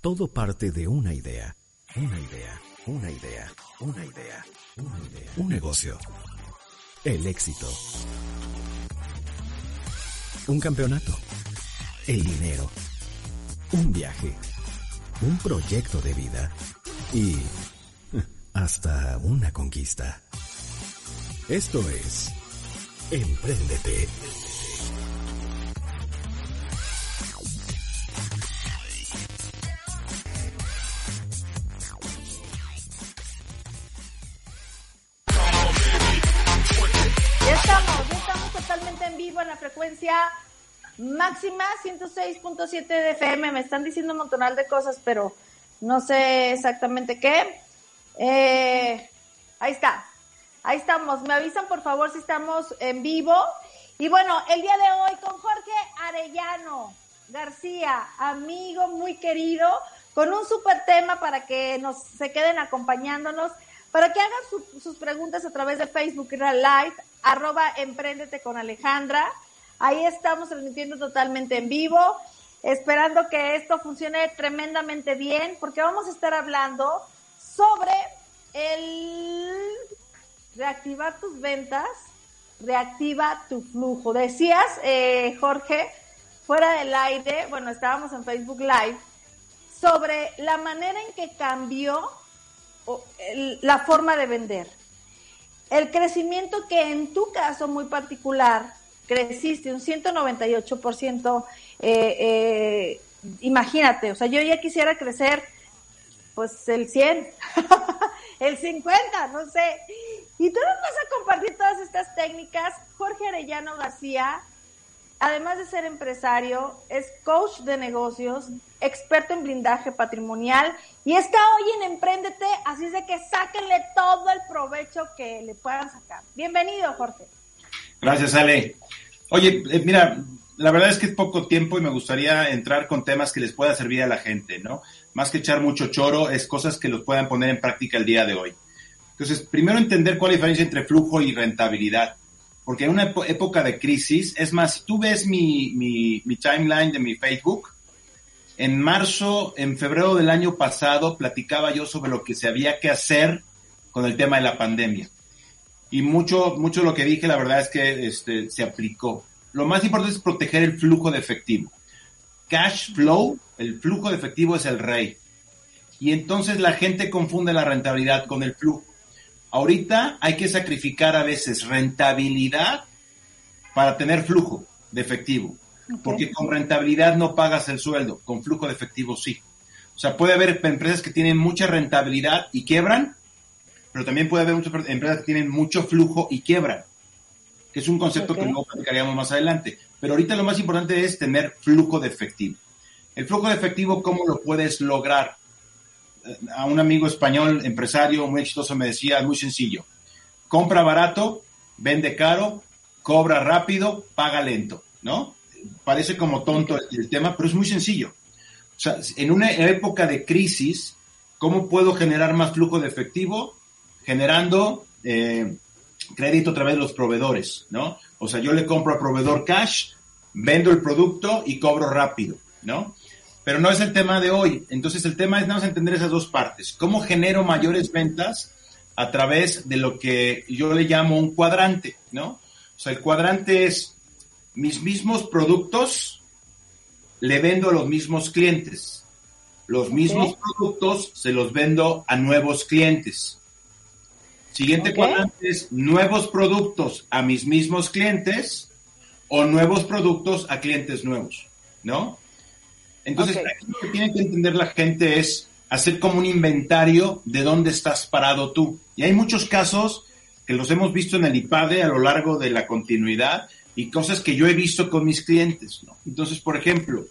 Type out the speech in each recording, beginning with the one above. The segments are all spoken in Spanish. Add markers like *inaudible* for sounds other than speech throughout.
Todo parte de una idea. Una idea. Una idea. Una idea. Una idea. Un negocio. El éxito. Un campeonato. El dinero. Un viaje. Un proyecto de vida. Y *laughs* hasta una conquista. Esto es Empréndete. Frecuencia máxima 106.7 de FM. Me están diciendo un montonal de cosas, pero no sé exactamente qué. Eh, ahí está, ahí estamos. Me avisan por favor si estamos en vivo. Y bueno, el día de hoy con Jorge Arellano García, amigo muy querido, con un super tema para que nos se queden acompañándonos, para que hagan su- sus preguntas a través de Facebook Live, arroba Emprendete con Alejandra. Ahí estamos transmitiendo totalmente en vivo, esperando que esto funcione tremendamente bien, porque vamos a estar hablando sobre el reactivar tus ventas, reactiva tu flujo. Decías, eh, Jorge, fuera del aire, bueno, estábamos en Facebook Live, sobre la manera en que cambió la forma de vender. El crecimiento que en tu caso muy particular creciste un 198%, eh, eh, imagínate, o sea, yo ya quisiera crecer pues el 100, *laughs* el 50, no sé. Y tú nos vas a compartir todas estas técnicas. Jorge Arellano García, además de ser empresario, es coach de negocios, experto en blindaje patrimonial y está hoy en Emprendete, así es de que sáquenle todo el provecho que le puedan sacar. Bienvenido, Jorge. Gracias, Ale. Oye, eh, mira, la verdad es que es poco tiempo y me gustaría entrar con temas que les pueda servir a la gente, ¿no? Más que echar mucho choro, es cosas que los puedan poner en práctica el día de hoy. Entonces, primero entender cuál es la diferencia entre flujo y rentabilidad. Porque en una época de crisis, es más, si tú ves mi, mi, mi timeline de mi Facebook, en marzo, en febrero del año pasado, platicaba yo sobre lo que se había que hacer con el tema de la pandemia y mucho, mucho lo que dije, la verdad es que este, se aplicó. Lo más importante es proteger el flujo de efectivo. Cash flow, el flujo de efectivo es el rey. Y entonces la gente confunde la rentabilidad con el flujo. Ahorita hay que sacrificar a veces rentabilidad para tener flujo de efectivo. Porque con rentabilidad no pagas el sueldo, con flujo de efectivo sí. O sea, puede haber empresas que tienen mucha rentabilidad y quiebran, pero también puede haber muchas empresas que tienen mucho flujo y quiebran, que es un concepto Ok. que luego platicaríamos más adelante. Pero ahorita lo más importante es tener flujo de efectivo. El flujo de efectivo, ¿cómo lo puedes lograr? Eh, A un amigo español, empresario muy exitoso, me decía, es muy sencillo. Compra barato, vende caro, cobra rápido, paga lento, ¿no? Parece como tonto el, el tema, pero es muy sencillo. O sea, en una época de crisis, ¿cómo puedo generar más flujo de efectivo? Generando eh, crédito a través de los proveedores, ¿no? O sea, yo le compro al proveedor cash, vendo el producto y cobro rápido, ¿no? Pero no es el tema de hoy. Entonces, el tema es nada más entender esas dos partes. ¿Cómo genero mayores ventas a través de lo que yo le llamo un cuadrante, ¿no? O sea, el cuadrante es mis mismos productos le vendo a los mismos clientes. Los mismos productos se los vendo a nuevos clientes. Siguiente cuadrante es nuevos productos a mis mismos clientes o nuevos productos a clientes nuevos, ¿no? Entonces, aquí lo que tiene que entender la gente es hacer como un inventario de dónde estás parado tú. Y hay muchos casos que los hemos visto en el IPADE a lo largo de la continuidad y cosas que yo he visto con mis clientes, ¿no? Entonces, por ejemplo,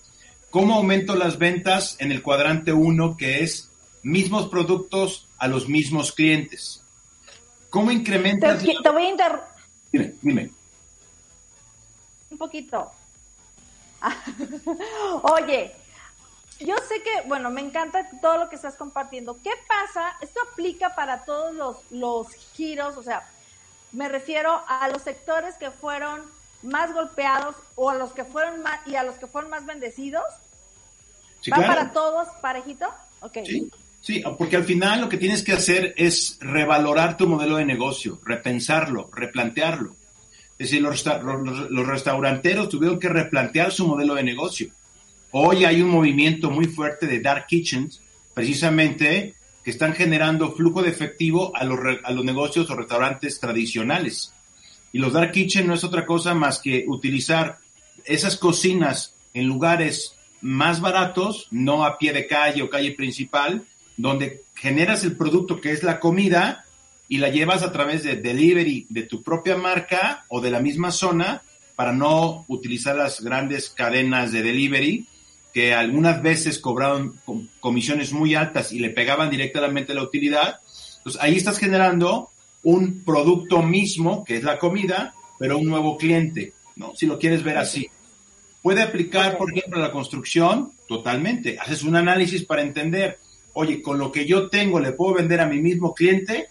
¿cómo aumento las ventas en el cuadrante 1 que es mismos productos a los mismos clientes? ¿Cómo incrementas? te voy a interrumpir Dime, dime. un poquito. *laughs* Oye, yo sé que, bueno, me encanta todo lo que estás compartiendo. ¿Qué pasa? Esto aplica para todos los, los giros, o sea, me refiero a los sectores que fueron más golpeados o a los que fueron más y a los que fueron más bendecidos. ¿Va para todos parejito? Okay. Sí, sí, porque al final lo que tienes que hacer es revalorar tu modelo de negocio, repensarlo, replantearlo. Es decir, los, los, restauranteros tuvieron que replantear su modelo de negocio. Hoy hay un movimiento muy fuerte de dark kitchens, precisamente que están generando flujo de efectivo a los, a los negocios o restaurantes tradicionales. Y los dark kitchen no es otra cosa más que utilizar esas cocinas en lugares más baratos, no a pie de calle o calle principal, donde generas el producto que es la comida y la llevas a través de delivery de tu propia marca o de la misma zona para no utilizar las grandes cadenas de delivery que algunas veces cobraban comisiones muy altas y le pegaban directamente la utilidad. Entonces ahí estás generando un producto mismo, que es la comida, pero un nuevo cliente, ¿no? Si lo quieres ver así. Puede aplicar, por ejemplo, la construcción totalmente. Haces un análisis para entender, oye, con lo que yo tengo, ¿le puedo vender a mi mismo cliente?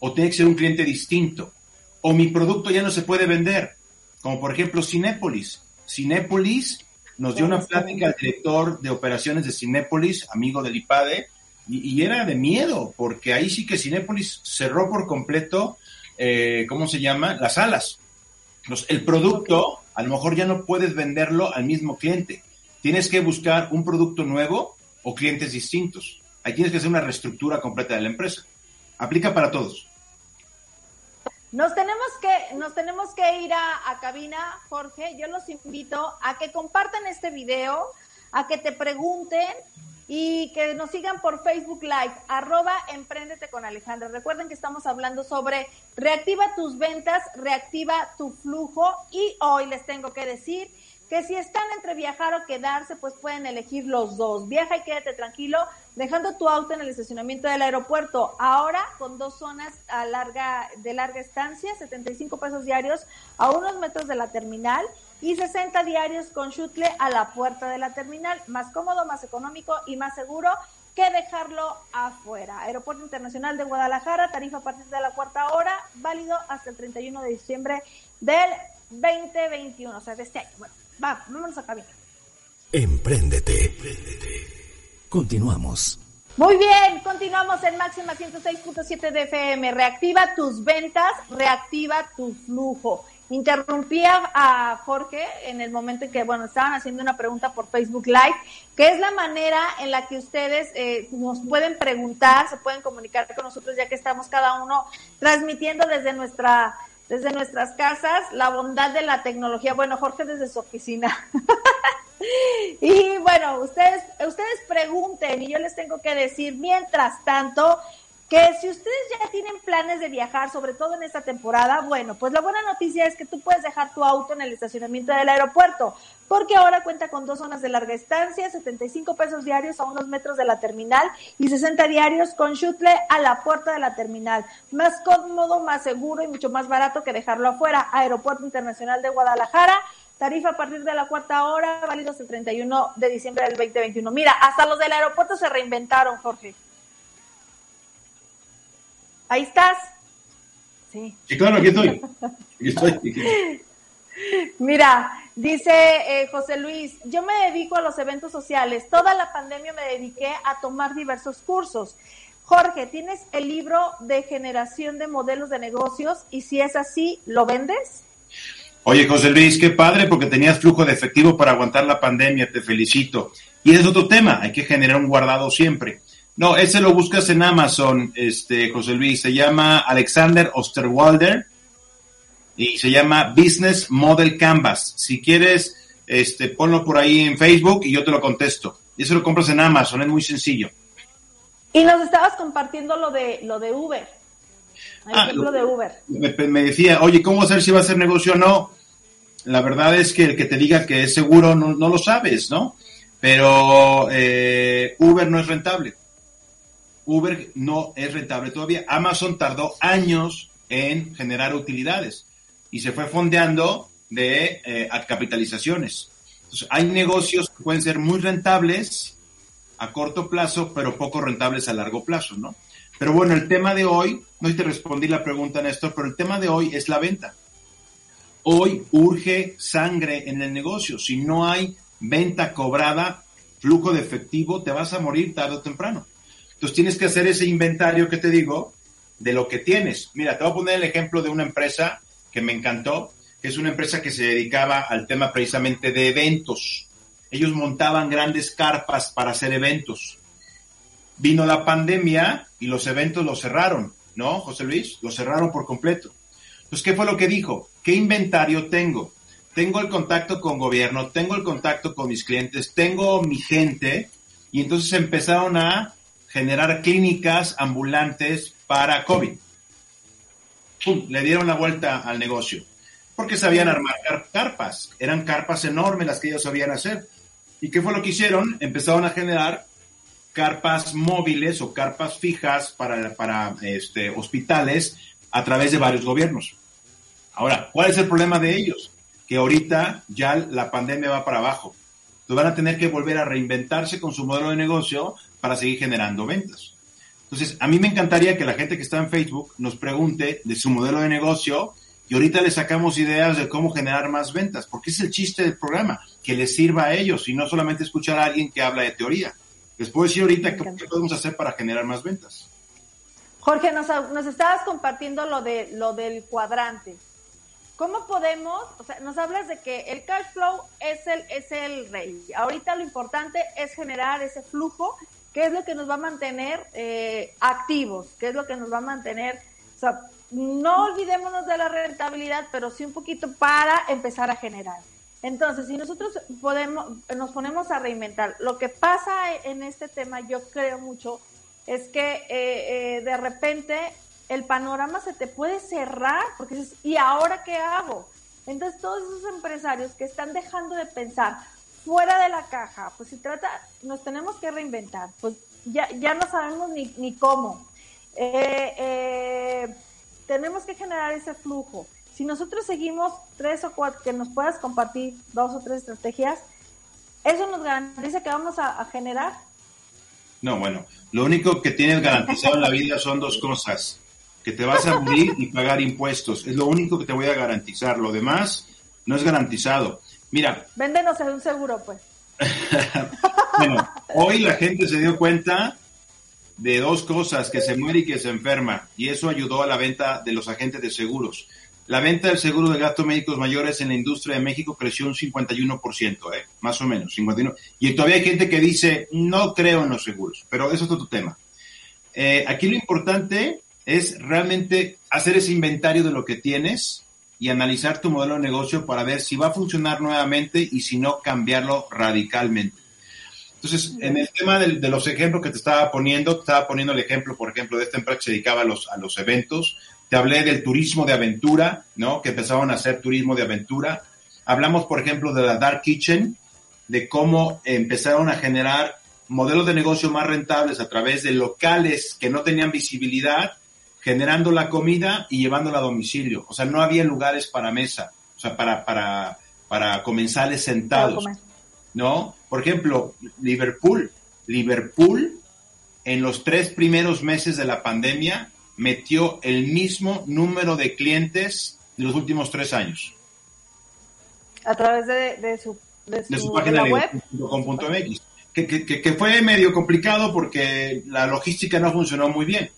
o tiene que ser un cliente distinto, o mi producto ya no se puede vender, como por ejemplo Cinépolis. Cinépolis nos dio una plática al director de operaciones de Cinépolis, amigo del IPADE, y, era de miedo, porque ahí sí que Cinépolis cerró por completo, eh, ¿cómo se llama? Las salas. el producto, a lo mejor ya no puedes venderlo al mismo cliente. Tienes que buscar un producto nuevo o clientes distintos. Ahí tienes que hacer una reestructura completa de la empresa. Aplica para todos. Nos tenemos que, nos tenemos que ir a, cabina, Jorge. Yo los invito a que compartan este video, a que te pregunten y que nos sigan por Facebook Live, arroba Emprendete con Alejandra. Recuerden que estamos hablando sobre reactiva tus ventas, reactiva tu flujo y hoy les tengo que decir que si están entre viajar o quedarse, pues pueden elegir los dos. Viaja y quédate tranquilo, dejando tu auto en el estacionamiento del aeropuerto. Ahora con dos zonas a larga, de larga estancia, 75 pesos diarios a unos metros de la terminal y 60 diarios con chutle a la puerta de la terminal. Más cómodo, más económico y más seguro que dejarlo afuera. Aeropuerto Internacional de Guadalajara, tarifa a partir de la cuarta hora, válido hasta el 31 de diciembre del 2021, o sea, de este año. Bueno, Va, vámonos a cabina. Empréndete. Empréndete. Continuamos. Muy bien, continuamos en máxima 106.7 de FM. Reactiva tus ventas, reactiva tu flujo. Interrumpía a Jorge en el momento en que, bueno, estaban haciendo una pregunta por Facebook Live, que es la manera en la que ustedes eh, nos pueden preguntar, se pueden comunicar con nosotros, ya que estamos cada uno transmitiendo desde nuestra desde nuestras casas, la bondad de la tecnología. Bueno, Jorge desde su oficina. *laughs* y bueno, ustedes, ustedes pregunten y yo les tengo que decir, mientras tanto, que si ustedes ya tienen planes de viajar, sobre todo en esta temporada, bueno, pues la buena noticia es que tú puedes dejar tu auto en el estacionamiento del aeropuerto, porque ahora cuenta con dos zonas de larga estancia, 75 pesos diarios a unos metros de la terminal y 60 diarios con shuttle a la puerta de la terminal. Más cómodo, más seguro y mucho más barato que dejarlo afuera. Aeropuerto Internacional de Guadalajara, Tarifa a partir de la cuarta hora, válidos el 31 de diciembre del 2021. Mira, hasta los del aeropuerto se reinventaron, Jorge. Ahí estás. Sí. Sí, claro, aquí estoy. Aquí estoy. Mira, dice eh, José Luis, yo me dedico a los eventos sociales. Toda la pandemia me dediqué a tomar diversos cursos. Jorge, ¿tienes el libro de generación de modelos de negocios? Y si es así, ¿lo vendes? Oye, José Luis, qué padre, porque tenías flujo de efectivo para aguantar la pandemia, te felicito. Y es otro tema, hay que generar un guardado siempre. No, ese lo buscas en Amazon, este, José Luis. Se llama Alexander Osterwalder y se llama Business Model Canvas. Si quieres, este, ponlo por ahí en Facebook y yo te lo contesto. Y eso lo compras en Amazon, es muy sencillo. Y nos estabas compartiendo lo de, lo de Uber. El ah, ejemplo de Uber. Me, decía, oye, ¿cómo hacer si va a ser negocio o no? La verdad es que el que te diga que es seguro no, no lo sabes, ¿no? Pero eh, Uber no es rentable. Uber no es rentable todavía. Amazon tardó años en generar utilidades y se fue fondeando de eh, capitalizaciones. Entonces, hay negocios que pueden ser muy rentables a corto plazo, pero poco rentables a largo plazo, ¿no? Pero bueno, el tema de hoy, no te respondí la pregunta, Néstor, pero el tema de hoy es la venta. Hoy urge sangre en el negocio. Si no hay venta cobrada, flujo de efectivo, te vas a morir tarde o temprano. Entonces tienes que hacer ese inventario que te digo de lo que tienes. Mira, te voy a poner el ejemplo de una empresa que me encantó, que es una empresa que se dedicaba al tema precisamente de eventos. Ellos montaban grandes carpas para hacer eventos. Vino la pandemia y los eventos los cerraron, ¿no, José Luis? Los cerraron por completo. Entonces, ¿qué fue lo que dijo? ¿Qué inventario tengo? Tengo el contacto con gobierno, tengo el contacto con mis clientes, tengo mi gente, y entonces empezaron a generar clínicas ambulantes para COVID. ¡Pum! Le dieron la vuelta al negocio. Porque sabían armar carpas. Eran carpas enormes las que ellos sabían hacer. ¿Y qué fue lo que hicieron? Empezaron a generar carpas móviles o carpas fijas para, para este, hospitales a través de varios gobiernos. Ahora, ¿cuál es el problema de ellos? Que ahorita ya la pandemia va para abajo. Entonces van a tener que volver a reinventarse con su modelo de negocio para seguir generando ventas. Entonces, a mí me encantaría que la gente que está en Facebook nos pregunte de su modelo de negocio y ahorita les sacamos ideas de cómo generar más ventas, porque es el chiste del programa, que les sirva a ellos y no solamente escuchar a alguien que habla de teoría. Les puedo decir ahorita qué, podemos hacer para generar más ventas. Jorge, nos, nos estabas compartiendo lo, de, lo del cuadrante. ¿Cómo podemos, o sea, nos hablas de que el cash flow es el, es el rey. Ahorita lo importante es generar ese flujo, que es lo que nos va a mantener eh, activos, que es lo que nos va a mantener, o sea, no olvidémonos de la rentabilidad, pero sí un poquito para empezar a generar. Entonces, si nosotros podemos, nos ponemos a reinventar, lo que pasa en este tema, yo creo mucho, es que eh, eh, de repente el panorama se te puede cerrar porque dices, ¿y ahora qué hago? Entonces todos esos empresarios que están dejando de pensar fuera de la caja, pues si trata, nos tenemos que reinventar, pues ya, ya no sabemos ni, ni cómo. Eh, eh, tenemos que generar ese flujo. Si nosotros seguimos tres o cuatro, que nos puedas compartir dos o tres estrategias, eso nos garantiza que vamos a, a generar. No, bueno, lo único que tienes garantizado en la vida son dos cosas que te vas a morir y pagar impuestos. Es lo único que te voy a garantizar. Lo demás no es garantizado. Mira. Véndenos un seguro, pues. *laughs* bueno, hoy la gente se dio cuenta de dos cosas, que se muere y que se enferma, y eso ayudó a la venta de los agentes de seguros. La venta del seguro de gastos médicos mayores en la industria de México creció un 51%, ¿eh? más o menos, 51%. Y todavía hay gente que dice, no creo en los seguros, pero eso es otro tema. Eh, aquí lo importante es realmente hacer ese inventario de lo que tienes y analizar tu modelo de negocio para ver si va a funcionar nuevamente y si no, cambiarlo radicalmente. Entonces, en el tema de, los ejemplos que te estaba poniendo, te estaba poniendo el ejemplo, por ejemplo, de esta empresa que se dedicaba a los, a los eventos. Te hablé del turismo de aventura, ¿no? Que empezaban a hacer turismo de aventura. Hablamos, por ejemplo, de la Dark Kitchen, de cómo empezaron a generar modelos de negocio más rentables a través de locales que no tenían visibilidad generando la comida y llevándola a domicilio. O sea, no había lugares para mesa, o sea, para, para, para comensales sentados. ¿No? Por ejemplo, Liverpool. Liverpool, en los tres primeros meses de la pandemia, metió el mismo número de clientes de los últimos tres años. A través de, su, de su, página web. Que, que, que, fue medio complicado porque la logística no funcionó muy bien.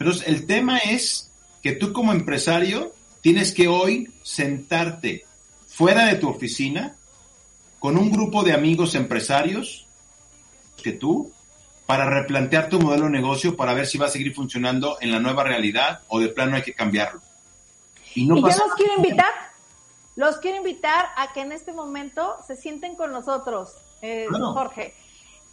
Pero el tema es que tú como empresario tienes que hoy sentarte fuera de tu oficina con un grupo de amigos empresarios que tú para replantear tu modelo de negocio para ver si va a seguir funcionando en la nueva realidad o de plano hay que cambiarlo. Y, no yo los quiero invitar, los quiero invitar a que en este momento se sienten con nosotros, eh, Jorge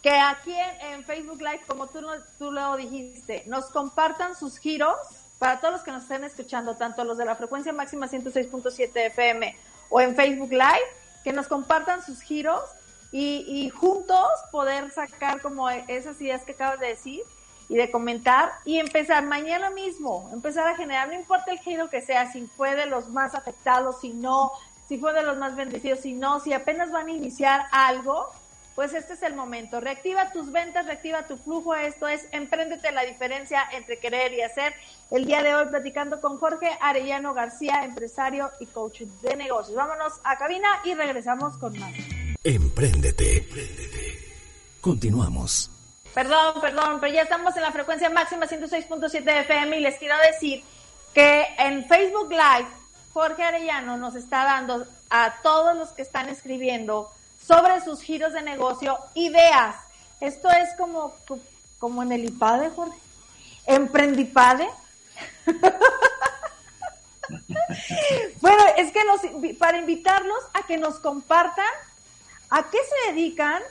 que aquí en, Facebook Live, como tú, tú lo dijiste, nos compartan sus giros para todos los que nos estén escuchando, tanto los de la frecuencia máxima 106.7 FM o en Facebook Live, que nos compartan sus giros y, y, juntos poder sacar como esas ideas que acabas de decir y de comentar y empezar mañana mismo, empezar a generar, no importa el giro que sea, si fue de los más afectados, si no, si fue de los más bendecidos, si no, si apenas van a iniciar algo, pues este es el momento. Reactiva tus ventas, reactiva tu flujo. Esto es Emprendete la diferencia entre querer y hacer. El día de hoy platicando con Jorge Arellano García, empresario y coach de negocios. Vámonos a cabina y regresamos con más. Emprendete. Emprendete Continuamos. Perdón, perdón, pero ya estamos en la frecuencia máxima 106.7 de FM y les quiero decir que en Facebook Live Jorge Arellano nos está dando a todos los que están escribiendo sobre sus giros de negocio ideas. Esto es como, como en el IPADE, Jorge. Emprendipade. *laughs* bueno, es que nos, para invitarlos a que nos compartan a qué se dedican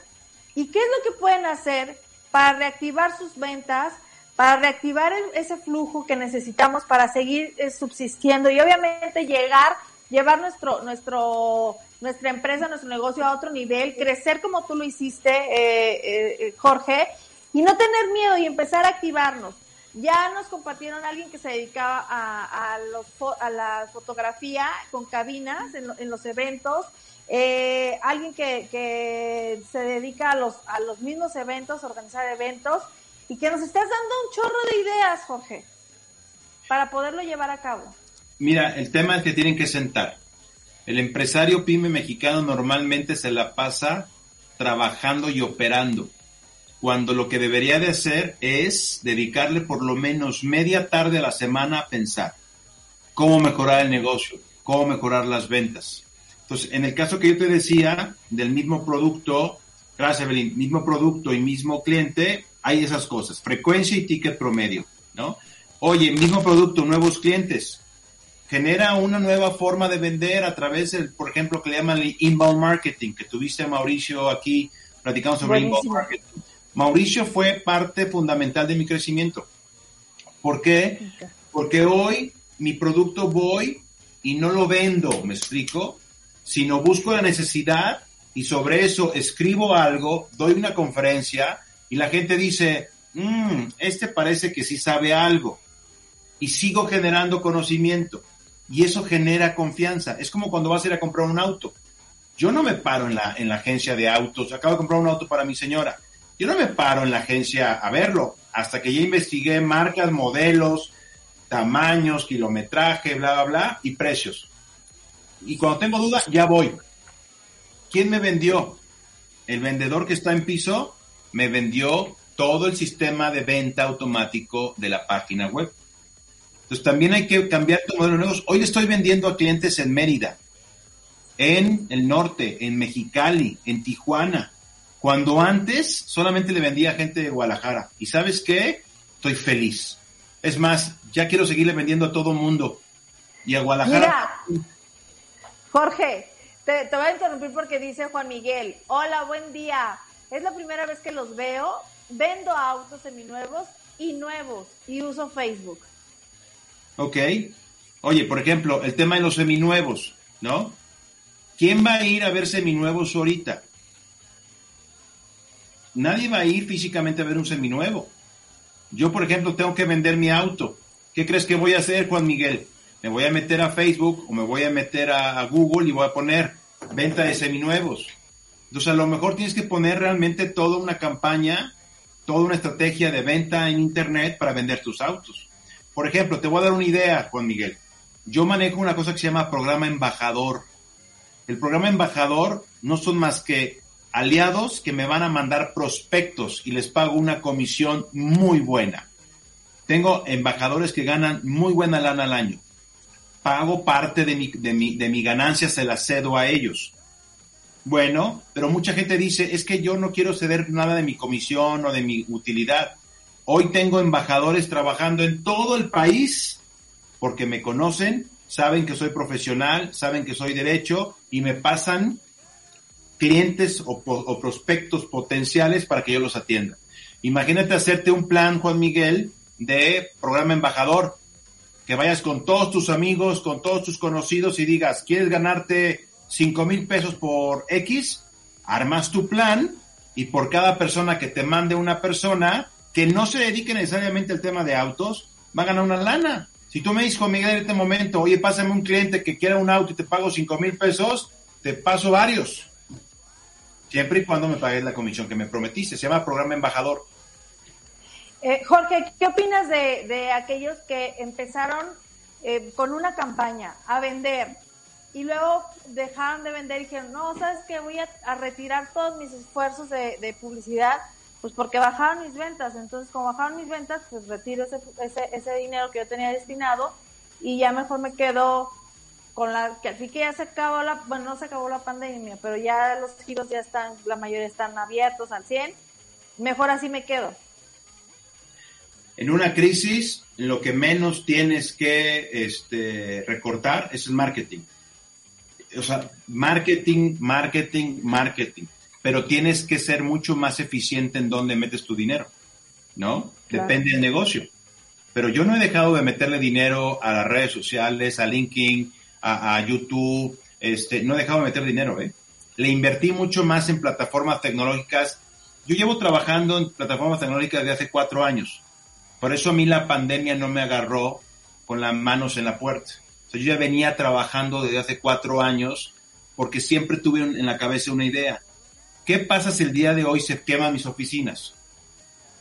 y qué es lo que pueden hacer para reactivar sus ventas, para reactivar ese flujo que necesitamos para seguir eh, subsistiendo y obviamente llegar, llevar nuestro, nuestro, nuestra empresa, nuestro negocio a otro nivel, crecer como tú lo hiciste, eh, eh, Jorge, y no tener miedo y empezar a activarnos. Ya nos compartieron alguien que se dedicaba a, a, los, a la fotografía con cabinas en, en los eventos, eh, alguien que, que, se dedica a los, a los mismos eventos, organizar eventos, y que nos estás dando un chorro de ideas, Jorge, para poderlo llevar a cabo. Mira, el tema es que tienen que sentar. El empresario pyme mexicano normalmente se la pasa trabajando y operando, cuando lo que debería de hacer es dedicarle por lo menos media tarde a la semana a pensar cómo mejorar el negocio, cómo mejorar las ventas. Entonces, en el caso que yo te decía, del mismo producto, gracias Evelyn, mismo producto y mismo cliente, hay esas cosas, frecuencia y ticket promedio, ¿no? Oye, mismo producto, nuevos clientes. Genera una nueva forma de vender a través del, por ejemplo, que le llaman el inbound marketing, que tuviste a Mauricio aquí, platicamos sobre inbound marketing. Mauricio fue parte fundamental de mi crecimiento. ¿Por qué? Porque hoy mi producto voy y no lo vendo, ¿me explico? Sino busco la necesidad y sobre eso escribo algo, doy una conferencia y la gente dice, mmm, este parece que sí sabe algo. Y sigo generando conocimiento. Y eso genera confianza. Es como cuando vas a ir a comprar un auto. Yo no me paro en la, en la agencia de autos. Acabo de comprar un auto para mi señora. Yo no me paro en la agencia a verlo. Hasta que ya investigué marcas, modelos, tamaños, kilometraje, bla, bla, bla, y precios. Y cuando tengo duda, ya voy. ¿Quién me vendió? El vendedor que está en piso me vendió todo el sistema de venta automático de la página web. Entonces también hay que cambiar tu modelo de negocios. Hoy estoy vendiendo a clientes en Mérida, en el norte, en Mexicali, en Tijuana, cuando antes solamente le vendía a gente de Guadalajara. ¿Y sabes qué? Estoy feliz. Es más, ya quiero seguirle vendiendo a todo mundo. Y a Guadalajara. Jorge, te, te voy a interrumpir porque dice Juan Miguel, hola, buen día. Es la primera vez que los veo. Vendo autos seminuevos y nuevos y uso Facebook. Ok. Oye, por ejemplo, el tema de los seminuevos, ¿no? ¿Quién va a ir a ver seminuevos ahorita? Nadie va a ir físicamente a ver un seminuevo. Yo, por ejemplo, tengo que vender mi auto. ¿Qué crees que voy a hacer, Juan Miguel? Me voy a meter a Facebook o me voy a meter a, a Google y voy a poner venta de seminuevos. Entonces, a lo mejor tienes que poner realmente toda una campaña, toda una estrategia de venta en Internet para vender tus autos. Por ejemplo, te voy a dar una idea, Juan Miguel. Yo manejo una cosa que se llama programa embajador. El programa embajador no son más que aliados que me van a mandar prospectos y les pago una comisión muy buena. Tengo embajadores que ganan muy buena lana al año. Pago parte de mi, de mi, de mi ganancia, se la cedo a ellos. Bueno, pero mucha gente dice, es que yo no quiero ceder nada de mi comisión o de mi utilidad. Hoy tengo embajadores trabajando en todo el país porque me conocen, saben que soy profesional, saben que soy derecho y me pasan clientes o, prospectos potenciales para que yo los atienda. Imagínate hacerte un plan, Juan Miguel, de programa embajador, que vayas con todos tus amigos, con todos tus conocidos y digas, ¿quieres ganarte cinco mil pesos por X? Armas tu plan y por cada persona que te mande una persona que no se dedique necesariamente al tema de autos, va a ganar una lana. Si tú me dices, Juan en este momento, oye, pásame un cliente que quiera un auto y te pago cinco mil pesos, te paso varios siempre y cuando me pagues la comisión que me prometiste. Se llama programa embajador. Eh, Jorge, ¿qué opinas de, de aquellos que empezaron eh, con una campaña a vender y luego dejaron de vender y dijeron, no, ¿sabes qué? Voy a, retirar todos mis esfuerzos de, publicidad, pues porque bajaron mis ventas. Entonces, como bajaron mis ventas, pues retiro ese, ese, ese dinero que yo tenía destinado y ya mejor me quedo con la que al fin que ya se acabó la, bueno, no se acabó la pandemia, pero ya los giros ya están, la mayoría están abiertos al 100, mejor así me quedo. En una crisis, lo que menos tienes que este, recortar es el marketing. O sea, marketing, marketing, marketing. Pero tienes que ser mucho más eficiente en dónde metes tu dinero, ¿no? Depende del negocio. Pero yo no he dejado de meterle dinero a las redes sociales, a LinkedIn, a, YouTube, este, no he dejado de meter dinero, ¿eh? Le invertí mucho más en plataformas tecnológicas. Yo llevo trabajando en plataformas tecnológicas desde hace cuatro años. Por eso a mí la pandemia no me agarró con las manos en la puerta. O sea, yo ya venía trabajando desde hace cuatro años porque siempre tuve en la cabeza una idea. ¿Qué pasa si el día de hoy se queman mis oficinas?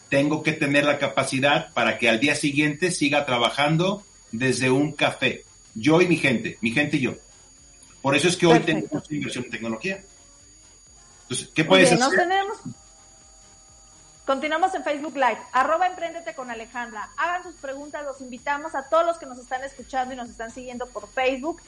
Tengo que tener la capacidad para que al día siguiente siga trabajando desde un café. Yo y mi gente, mi gente y yo. Por eso es que hoy tenemos inversión en tecnología. Entonces, ¿qué puedes hacer? tenemos Continuamos en Facebook Live, arroba Emprendete con Alejandra. Hagan sus preguntas, los invitamos a todos los que nos están escuchando y nos están siguiendo por Facebook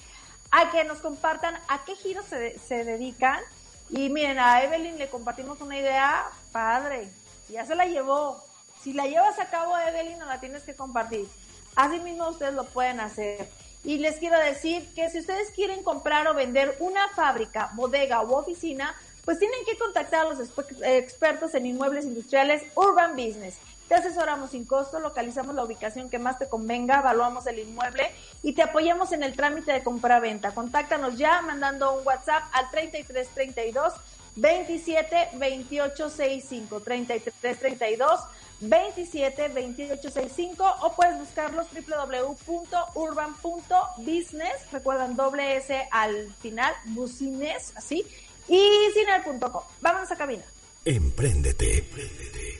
a que nos compartan a qué giros se, se dedican. Y miren, a Evelyn le compartimos una idea padre, ya se la llevó. Si la llevas a cabo, Evelyn, no la tienes que compartir. Así mismo ustedes lo pueden hacer. Y les quiero decir que si ustedes quieren comprar o vender una fábrica, bodega u oficina, pues tienen que contactar a los expertos en inmuebles industriales Urban Business. Te asesoramos sin costo, localizamos la ubicación que más te convenga, evaluamos el inmueble y te apoyamos en el trámite de compra-venta. Contáctanos ya mandando un WhatsApp al 3332 27 28 65 33 32 27 28 65 o puedes buscarlos www.urban.business recuerdan doble S al final business así y cinel.com. Vámonos a cabina. Empréndete. Empréndete.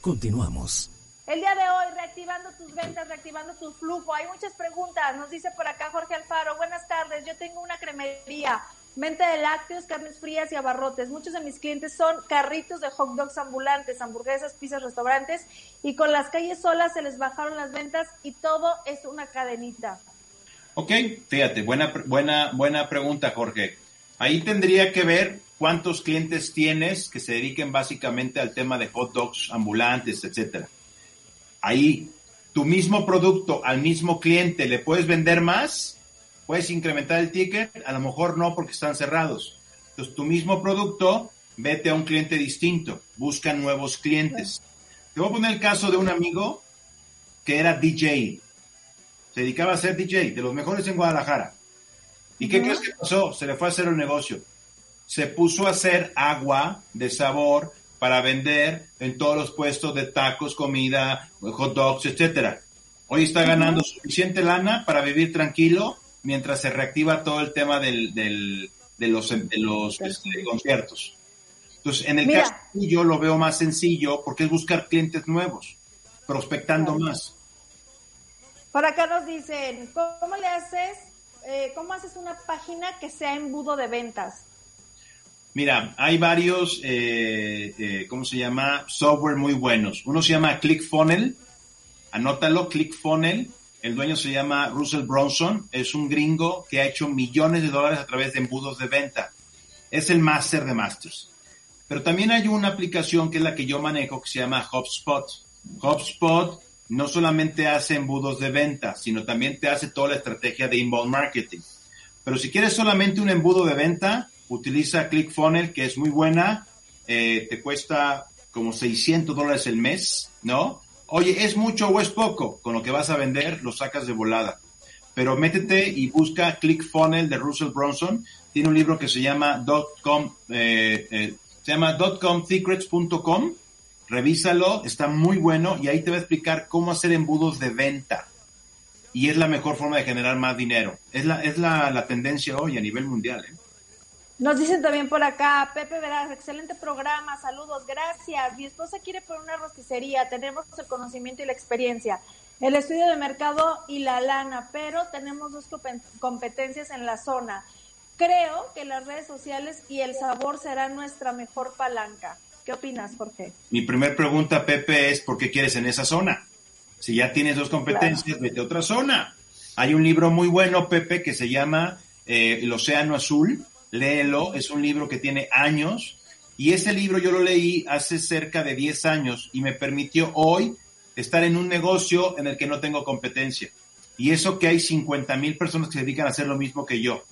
Continuamos. El día de hoy, reactivando tus ventas, reactivando tu flujo. Hay muchas preguntas. Nos dice por acá Jorge Alfaro. Buenas tardes. Yo tengo una cremería. Mente de lácteos, carnes frías y abarrotes. Muchos de mis clientes son carritos de hot dogs ambulantes, hamburguesas, pizzas, restaurantes. Y con las calles solas se les bajaron las ventas y todo es una cadenita. Ok, fíjate, buena, buena, buena pregunta, Jorge. Ahí tendría que ver cuántos clientes tienes que se dediquen básicamente al tema de hot dogs ambulantes, etcétera. Ahí, tu mismo producto al mismo cliente, ¿le puedes vender más? ¿Puedes incrementar el ticket? A lo mejor no porque están cerrados. Entonces, tu mismo producto, vete a un cliente distinto, busca nuevos clientes. Te voy a poner el caso de un amigo que era DJ. Se dedicaba a ser DJ, de los mejores en Guadalajara. ¿Y qué crees que pasó? Se le fue a hacer un negocio. Se puso a hacer agua de sabor para vender en todos los puestos de tacos, comida, hot dogs, etcétera. Hoy está ganando suficiente lana para vivir tranquilo mientras se reactiva todo el tema del, del, de los, de los este, conciertos. Entonces, en el caso yo lo veo más sencillo porque es buscar clientes nuevos, prospectando más. Por acá nos dicen, ¿cómo le haces eh, ¿cómo haces una página que sea embudo de ventas? Mira, hay varios, eh, eh, ¿cómo se llama? Software muy buenos. Uno se llama ClickFunnel, anótalo, ClickFunnel. El dueño se llama Russell Bronson, es un gringo que ha hecho millones de dólares a través de embudos de venta. Es el master de masters. Pero también hay una aplicación que es la que yo manejo que se llama HubSpot. HubSpot no solamente hace embudos de venta, sino también te hace toda la estrategia de inbound marketing. Pero si quieres solamente un embudo de venta, utiliza ClickFunnels, que es muy buena, eh, te cuesta como 600 dólares el mes, ¿no? Oye, ¿es mucho o es poco? Con lo que vas a vender, lo sacas de volada. Pero métete y busca ClickFunnels de Russell Bronson. Tiene un libro que se llama eh, eh, se llama .comsecrets.com revísalo, está muy bueno y ahí te va a explicar cómo hacer embudos de venta. Y es la mejor forma de generar más dinero. Es la, es la, tendencia hoy a nivel mundial. ¿eh? Nos dicen también por acá, Pepe Veraz, excelente programa, saludos, gracias. Mi esposa quiere poner una rosticería, tenemos el conocimiento y la experiencia, el estudio de mercado y la lana, pero tenemos dos competencias en la zona. creo que las redes sociales y el sabor serán nuestra mejor palanca. ¿Qué opinas, Jorge? Mi primer pregunta, Pepe, es ¿por qué quieres en esa zona? Si ya tienes dos competencias, vete a otra zona. Hay un libro muy bueno, Pepe, que se llama eh, El Océano Azul. Léelo, es un libro que tiene años. Y ese libro yo lo leí hace cerca de 10 años y me permitió hoy estar en un negocio en el que no tengo competencia. Y eso que hay 50 mil personas que se dedican a hacer lo mismo que yo.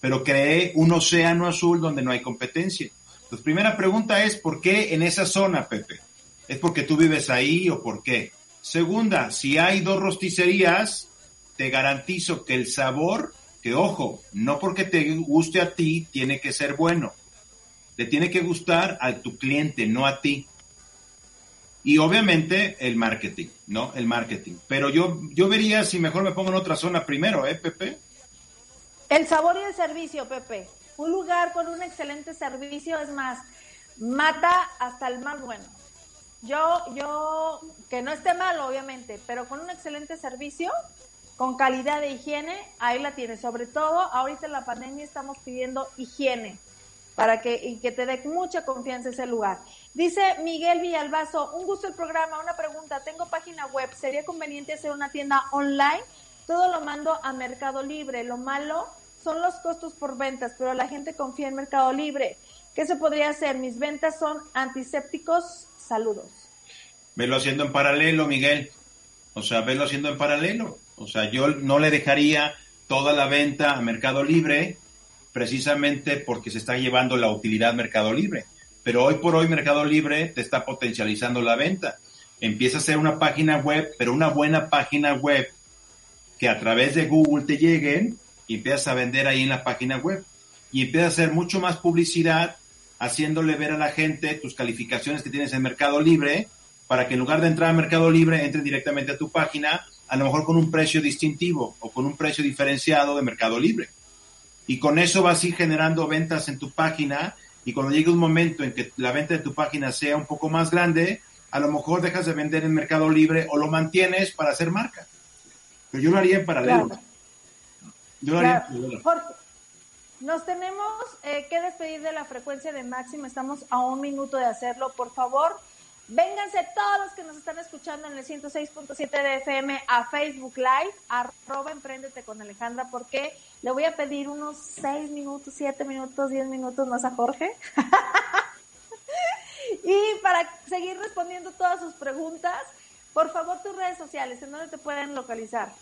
Pero creé un océano azul donde no hay competencia. Entonces, primera pregunta es, ¿por qué en esa zona, Pepe? ¿Es porque tú vives ahí o por qué? Segunda, si hay dos rosticerías, te garantizo que el sabor, que ojo, no porque te guste a ti, tiene que ser bueno. Le tiene que gustar a tu cliente, no a ti. Y obviamente el marketing, ¿no? El marketing. Pero yo, yo vería si mejor me pongo en otra zona primero, ¿eh, Pepe? El sabor y el servicio, Pepe. Un lugar con un excelente servicio es más, mata hasta el más bueno. Yo, yo, que no esté mal, obviamente, pero con un excelente servicio, con calidad de higiene, ahí la tienes. Sobre todo, ahorita en la pandemia estamos pidiendo higiene para que, y que te dé mucha confianza ese lugar. Dice Miguel Villalbazo, un gusto el programa, una pregunta, tengo página web, ¿sería conveniente hacer una tienda online? Todo lo mando a Mercado Libre, lo malo son los costos por ventas, pero la gente confía en Mercado Libre. ¿Qué se podría hacer? Mis ventas son antisépticos. Saludos. Velo haciendo en paralelo, Miguel. O sea, velo haciendo en paralelo. O sea, yo no le dejaría toda la venta a Mercado Libre precisamente porque se está llevando la utilidad Mercado Libre. Pero hoy por hoy Mercado Libre te está potencializando la venta. Empieza a ser una página web, pero una buena página web que a través de Google te lleguen y empiezas a vender ahí en la página web. Y empiezas a hacer mucho más publicidad, haciéndole ver a la gente tus calificaciones que tienes en Mercado Libre, para que en lugar de entrar a Mercado Libre, entren directamente a tu página, a lo mejor con un precio distintivo o con un precio diferenciado de Mercado Libre. Y con eso vas a ir generando ventas en tu página y cuando llegue un momento en que la venta de tu página sea un poco más grande, a lo mejor dejas de vender en Mercado Libre o lo mantienes para hacer marca. Pero yo lo haría en paralelo. Yo. Jorge, nos tenemos eh, que despedir de la frecuencia de máximo. Estamos a un minuto de hacerlo. Por favor, Vénganse todos los que nos están escuchando en el 106.7 de FM a Facebook Live, arroba Emprendete con Alejandra, porque le voy a pedir unos 6 minutos, 7 minutos, 10 minutos más a Jorge. *laughs* y para seguir respondiendo todas sus preguntas, por favor tus redes sociales, ¿en dónde te pueden localizar?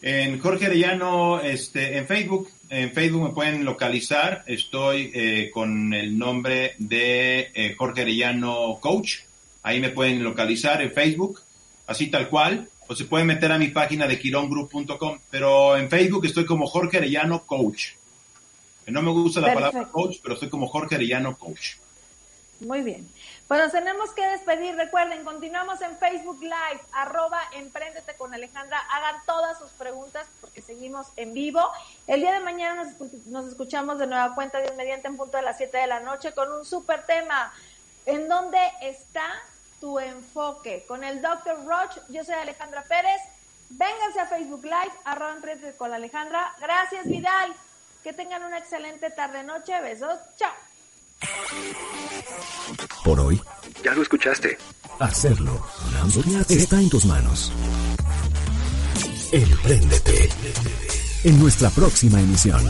En Jorge Arellano, este, en Facebook, en Facebook me pueden localizar. Estoy eh, con el nombre de eh, Jorge Arellano Coach. Ahí me pueden localizar en Facebook, así tal cual, o se pueden meter a mi página de quirongroup.com, pero en Facebook estoy como Jorge Arellano Coach. No me gusta la palabra coach, pero estoy como Jorge Arellano Coach. Muy bien. Pues nos tenemos que despedir. Recuerden, continuamos en Facebook Live, arroba Emprendete con Alejandra. Hagan todas sus preguntas porque seguimos en vivo. El día de mañana nos, escuchamos de nueva cuenta, de mediante en punto de las 7 de la noche con un súper tema. ¿En dónde está tu enfoque. Con el Dr. Roach, yo soy Alejandra Pérez. Vénganse a Facebook Live, arroba con Alejandra. Gracias, Vidal. Que tengan una excelente tarde-noche. Besos. Chao. Por hoy. Ya lo escuchaste. Hacerlo está en tus manos. Emprendete. En nuestra próxima emisión.